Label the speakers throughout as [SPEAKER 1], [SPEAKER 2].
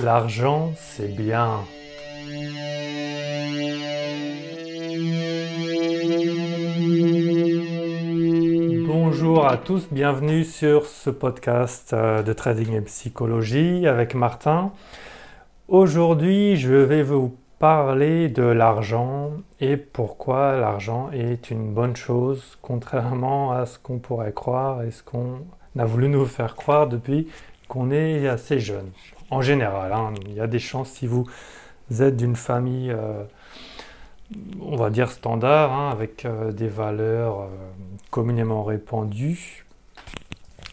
[SPEAKER 1] L'argent, c'est bien. Bonjour à tous, bienvenue sur ce podcast euh, de trading et psychologie avec Martin. Aujourd'hui, je vais vous parler de l'argent et pourquoi l'argent est une bonne chose, contrairement à ce qu'on pourrait croire et ce qu'on a voulu nous faire croire depuis qu'on est assez jeune en général. Hein. il y a des chances si vous êtes d'une famille, euh, on va dire standard, hein, avec euh, des valeurs euh, communément répandues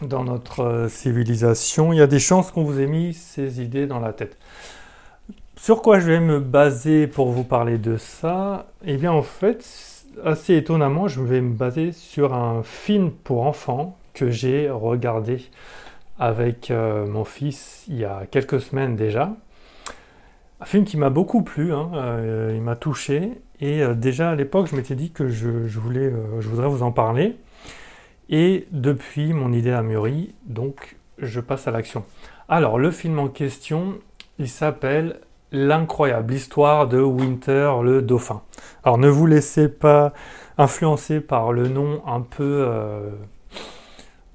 [SPEAKER 1] dans notre civilisation, il y a des chances qu'on vous ait mis ces idées dans la tête. Sur quoi je vais me baser pour vous parler de ça? Eh bien en fait, assez étonnamment, je vais me baser sur un film pour enfants que j'ai regardé avec euh, mon fils il y a quelques semaines déjà. Un film qui m'a beaucoup plu, hein, euh, il m'a touché. Et euh, déjà à l'époque, je m'étais dit que je, voulais, je voudrais vous en parler. Et depuis, mon idée a mûri, donc je passe à l'action. Alors, le film en question, il s'appelle L'incroyable histoire de Winter le dauphin. Alors, ne vous laissez pas influencer par le nom un peu,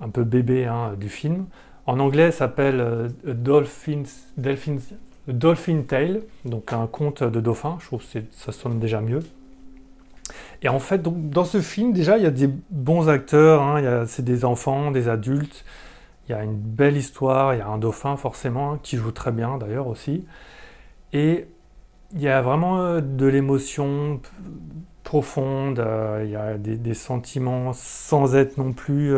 [SPEAKER 1] un peu bébé hein, du film. En anglais, s'appelle euh, Dolphins, Dolphin Tale, donc un conte de dauphin. Je trouve que ça sonne déjà mieux. Et en fait, dans ce film, déjà, il y a des bons acteurs. Hein. c'est des enfants, des adultes. Il y a une belle histoire. Il y a un dauphin, forcément, hein, qui joue très bien, d'ailleurs, aussi. Et il y a vraiment euh, de l'émotion profonde. Euh, il y a des, sentiments sans être non plus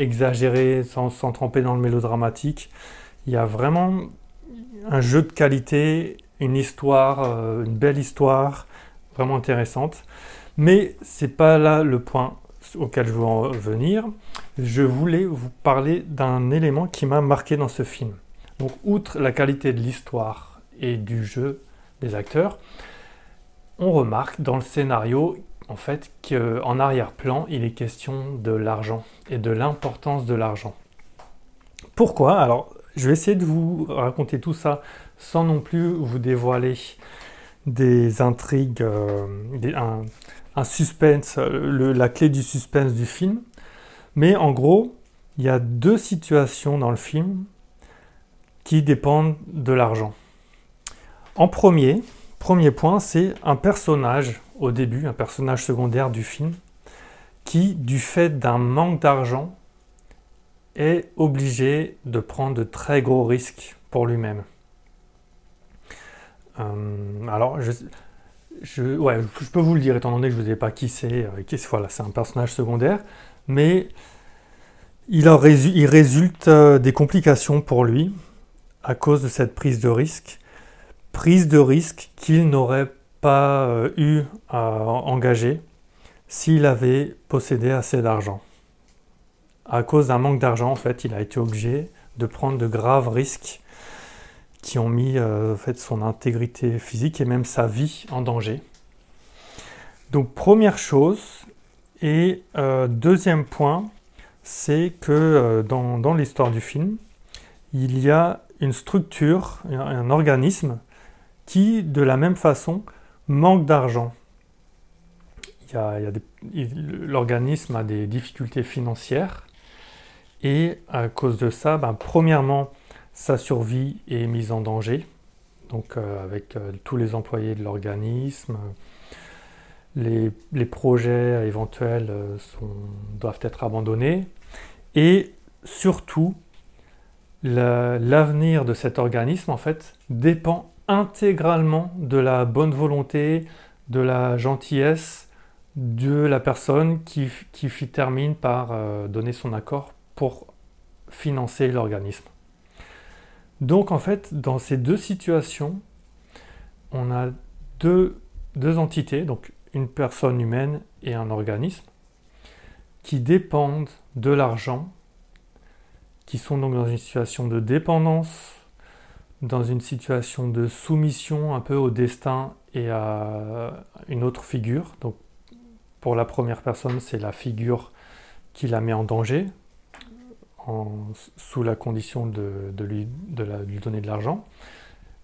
[SPEAKER 1] exagéré, sans, tremper dans le mélodramatique. Il y a vraiment un jeu de qualité, une histoire, euh, une belle histoire, vraiment intéressante. Mais c'est pas là le point auquel je veux en venir. Je voulais vous parler d'un élément qui m'a marqué dans ce film. Donc, outre la qualité de l'histoire et du jeu des acteurs, on remarque dans le scénario en fait qu'en arrière-plan, il est question de l'argent et de l'importance de l'argent. Pourquoi? Alors, je vais essayer de vous raconter tout ça sans non plus vous dévoiler des intrigues, euh, un, suspense, la clé du suspense du film. Mais en gros, il y a deux situations dans le film qui dépendent de l'argent. En premier, premier point, c'est un personnage au début, un personnage secondaire du film, qui, du fait d'un manque d'argent, est obligé de prendre de très gros risques pour lui-même. Euh, alors, je, je, ouais, je peux vous le dire, étant donné que je ne vous ai pas qui c'est. Euh, voilà, c'est un personnage secondaire, mais il, il résulte euh, des complications pour lui à cause de cette prise de risque. Prise de risque qu'il n'aurait pas euh, eu à engager s'il avait possédé assez d'argent. À cause d'un manque d'argent, en fait, il a été obligé de prendre de graves risques qui ont mis euh, fait, son intégrité physique et même sa vie en danger. Donc première chose, et euh, deuxième point, c'est que dans l'histoire du film, il y a une structure, un organisme qui, de la même façon, manque d'argent. L'organisme a des difficultés financières et à cause de ça, ben, premièrement, sa survie est mise en danger. Donc euh, avec euh, tous les employés de l'organisme, les, projets éventuels euh, doivent être abandonnés. Et surtout, l'avenir de cet organisme en fait dépend intégralement de la bonne volonté, de la gentillesse de la personne qui, qui termine par euh, donner son accord pour financer l'organisme. Donc en fait, dans ces deux situations, on a deux, deux entités, donc une personne humaine et un organisme, qui dépendent de l'argent, qui sont donc dans une situation de dépendance dans une situation de soumission un peu au destin et à une autre figure. Donc pour la première personne, c'est la figure qui la met en danger, sous la condition de, lui, de lui donner de l'argent.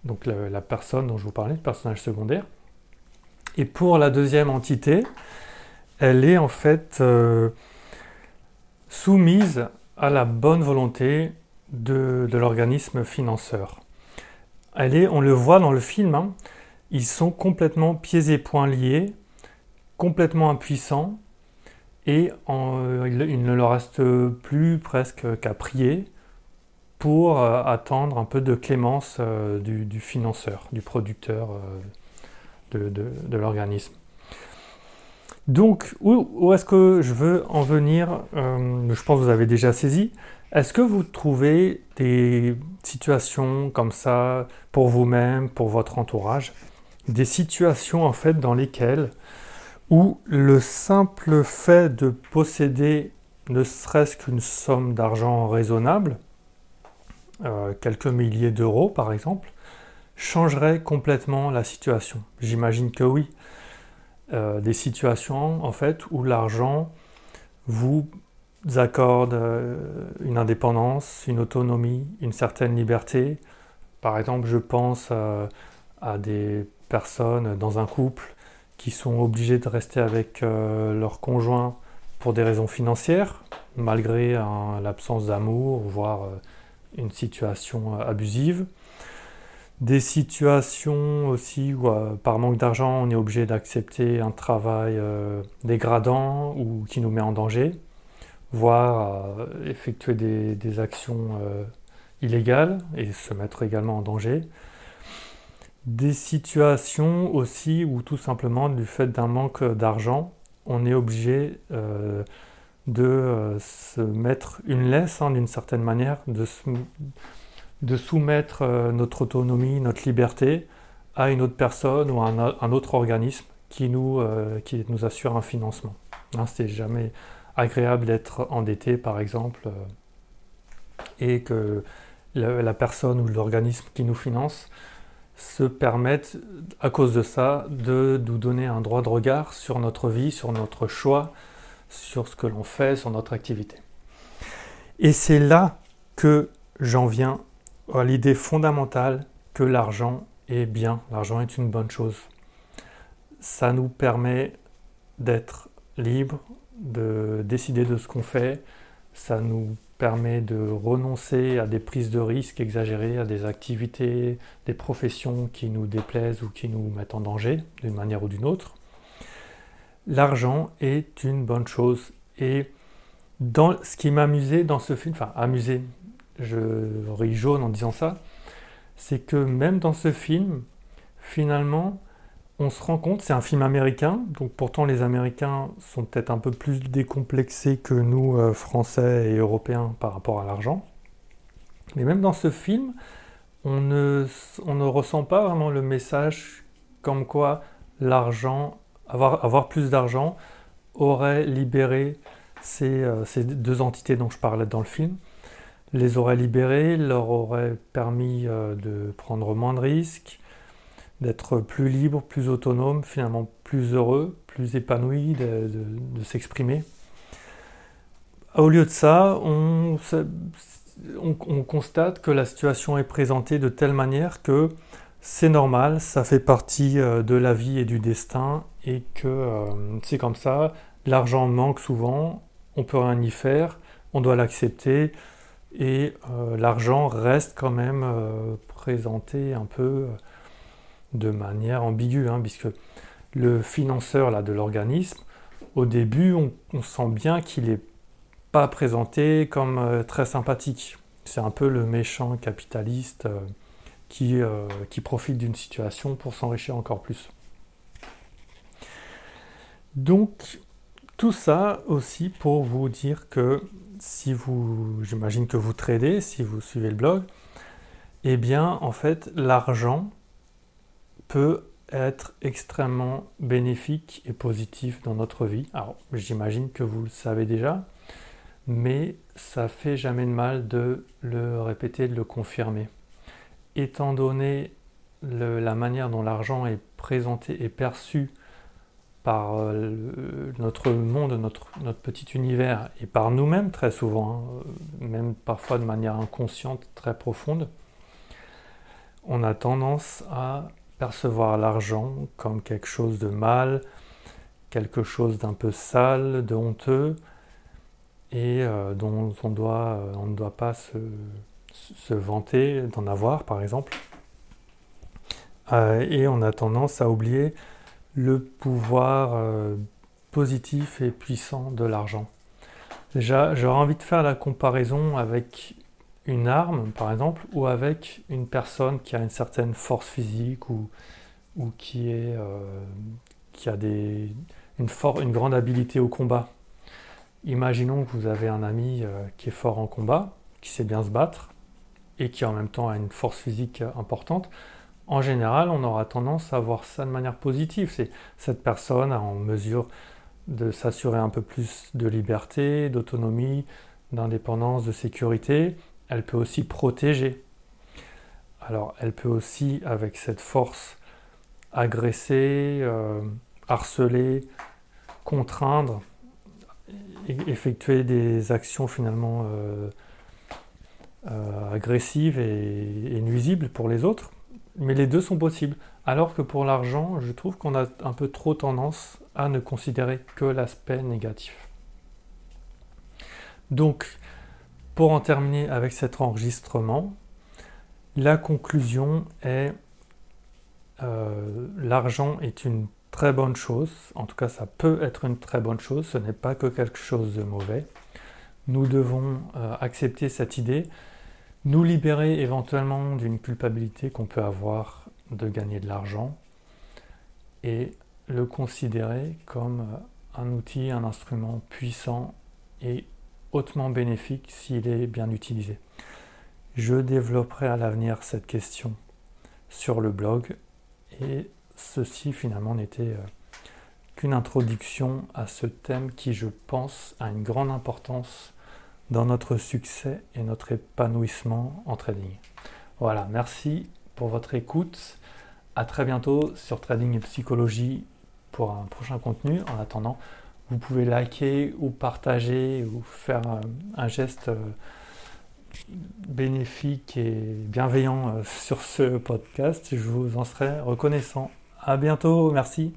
[SPEAKER 1] donc la, personne dont je vous parlais, le personnage secondaire. Et pour la deuxième entité, elle est en fait euh, soumise à la bonne volonté de, l'organisme financeur. On le voit dans le film, hein, ils sont complètement pieds et poings liés, complètement impuissants, et il, ne leur reste plus presque qu'à prier pour euh, attendre un peu de clémence euh, du, financeur, du producteur euh, de, l'organisme. Donc, où, est-ce que je veux en venir? Je pense que vous avez déjà saisi. Est-ce que vous trouvez des situations comme ça pour vous-même, pour votre entourage Des situations en fait dans lesquelles où le simple fait de posséder ne serait-ce qu'une somme d'argent raisonnable, euh, quelques milliers d'euros par exemple, changerait complètement la situation? J'imagine que oui. Euh, des situations en fait où l'argent vous accorde euh, une indépendance, une autonomie, une certaine liberté. Par exemple, je pense à des personnes dans un couple qui sont obligés de rester avec euh, leur conjoint pour des raisons financières, malgré l'absence d'amour, voire euh, une situation euh, abusive. Des situations aussi où par manque d'argent on est obligé d'accepter un travail dégradant ou qui nous met en danger, voire effectuer des actions illégales et se mettre également en danger des situations aussi où tout simplement du fait d'un manque d'argent, on est obligé euh, de euh, se mettre une laisse hein, d'une certaine manière, de, de soumettre euh, notre autonomie, notre liberté à une autre personne ou à un, autre organisme qui nous, qui nous assure un financement. Hein, C'est jamais agréable d'être endetté par exemple et que la personne ou l'organisme qui nous finance se permettent, à cause de ça, de nous donner un droit de regard sur notre vie, sur notre choix, sur ce que l'on fait, sur notre activité. Et c'est là que j'en viens à l'idée fondamentale que l'argent est bien, l'argent est une bonne chose. Ça nous permet d'être libre, de décider de ce qu'on fait, ça nous permet de renoncer à des prises de risques exagérées, à des activités, des professions qui nous déplaisent ou qui nous mettent en danger d'une manière ou d'une autre. L'argent est une bonne chose. Et dans, ce qui m'amusait dans ce film, enfin amusé, je ris jaune en disant ça, c'est que même dans ce film, finalement, on se rend compte, c'est un film américain, donc pourtant les Américains sont peut-être un peu plus décomplexés que nous, euh, Français et Européens, par rapport à l'argent. Mais même dans ce film, on ne, ressent pas vraiment le message comme quoi l'argent, avoir, plus d'argent, aurait libéré ces, euh, ces, deux entités dont je parlais dans le film, les aurait libérés, leur aurait permis euh, de prendre moins de risques, d'être plus libre, plus autonome, finalement plus heureux, plus épanoui de, s'exprimer. Au lieu de ça, on, on, constate que la situation est présentée de telle manière que c'est normal, ça fait partie euh, de la vie et du destin, et que euh, c'est comme ça, l'argent manque souvent, on peut rien y faire, on doit l'accepter, et euh, l'argent reste quand même présenté un peu de manière ambiguë, hein, puisque le financeur là, de l'organisme, au début, on, sent bien qu'il n'est pas présenté comme euh, très sympathique. C'est un peu le méchant capitaliste euh, qui, euh, qui profite d'une situation pour s'enrichir encore plus. Donc, tout ça aussi pour vous dire que si vous, j'imagine que vous tradez, si vous suivez le blog, eh bien, en fait, l'argent peut être extrêmement bénéfique et positif dans notre vie. Alors, j'imagine que vous le savez déjà, mais ça fait jamais de mal de le répéter, de le confirmer. Étant donné la manière dont l'argent est présenté et perçu par euh, notre monde, notre, petit univers, et par nous-mêmes très souvent, hein, même parfois de manière inconsciente, très profonde, on a tendance à percevoir l'argent comme quelque chose de mal, quelque chose d'un peu sale, de honteux, et euh, dont euh, on ne doit pas se, se vanter d'en avoir, par exemple. Euh, et on a tendance à oublier le pouvoir positif et puissant de l'argent. Déjà, j'aurais envie de faire la comparaison avec une arme, par exemple, ou avec une personne qui a une certaine force physique ou, qui, est, qui a des, une, une grande habileté au combat. Imaginons que vous avez un ami euh, qui est fort en combat, qui sait bien se battre, et qui en même temps a une force physique importante. En général, on aura tendance à voir ça de manière positive. C'est cette personne en mesure de s'assurer un peu plus de liberté, d'autonomie, d'indépendance, de sécurité. Elle peut aussi protéger. Alors, elle peut aussi, avec cette force, agresser, euh, harceler, contraindre, effectuer des actions finalement euh, euh, agressives et, nuisibles pour les autres. Mais les deux sont possibles. Alors que pour l'argent, je trouve qu'on a un peu trop tendance à ne considérer que l'aspect négatif. Donc, pour en terminer avec cet enregistrement, la conclusion est euh, l'argent est une très bonne chose, en tout cas ça peut être une très bonne chose, ce n'est pas que quelque chose de mauvais. Nous devons euh, accepter cette idée, nous libérer éventuellement d'une culpabilité qu'on peut avoir de gagner de l'argent et le considérer comme euh, un outil, un instrument puissant et hautement bénéfique s'il est bien utilisé. Je développerai à l'avenir cette question sur le blog et ceci finalement n'était euh, qu'une introduction à ce thème qui, je pense, a une grande importance dans notre succès et notre épanouissement en trading. Voilà, merci pour votre écoute. À très bientôt sur Trading et Psychologie pour un prochain contenu. En attendant, vous pouvez liker ou partager ou faire un geste euh, bénéfique et bienveillant euh, sur ce podcast. Je vous en serai reconnaissant. À bientôt, merci.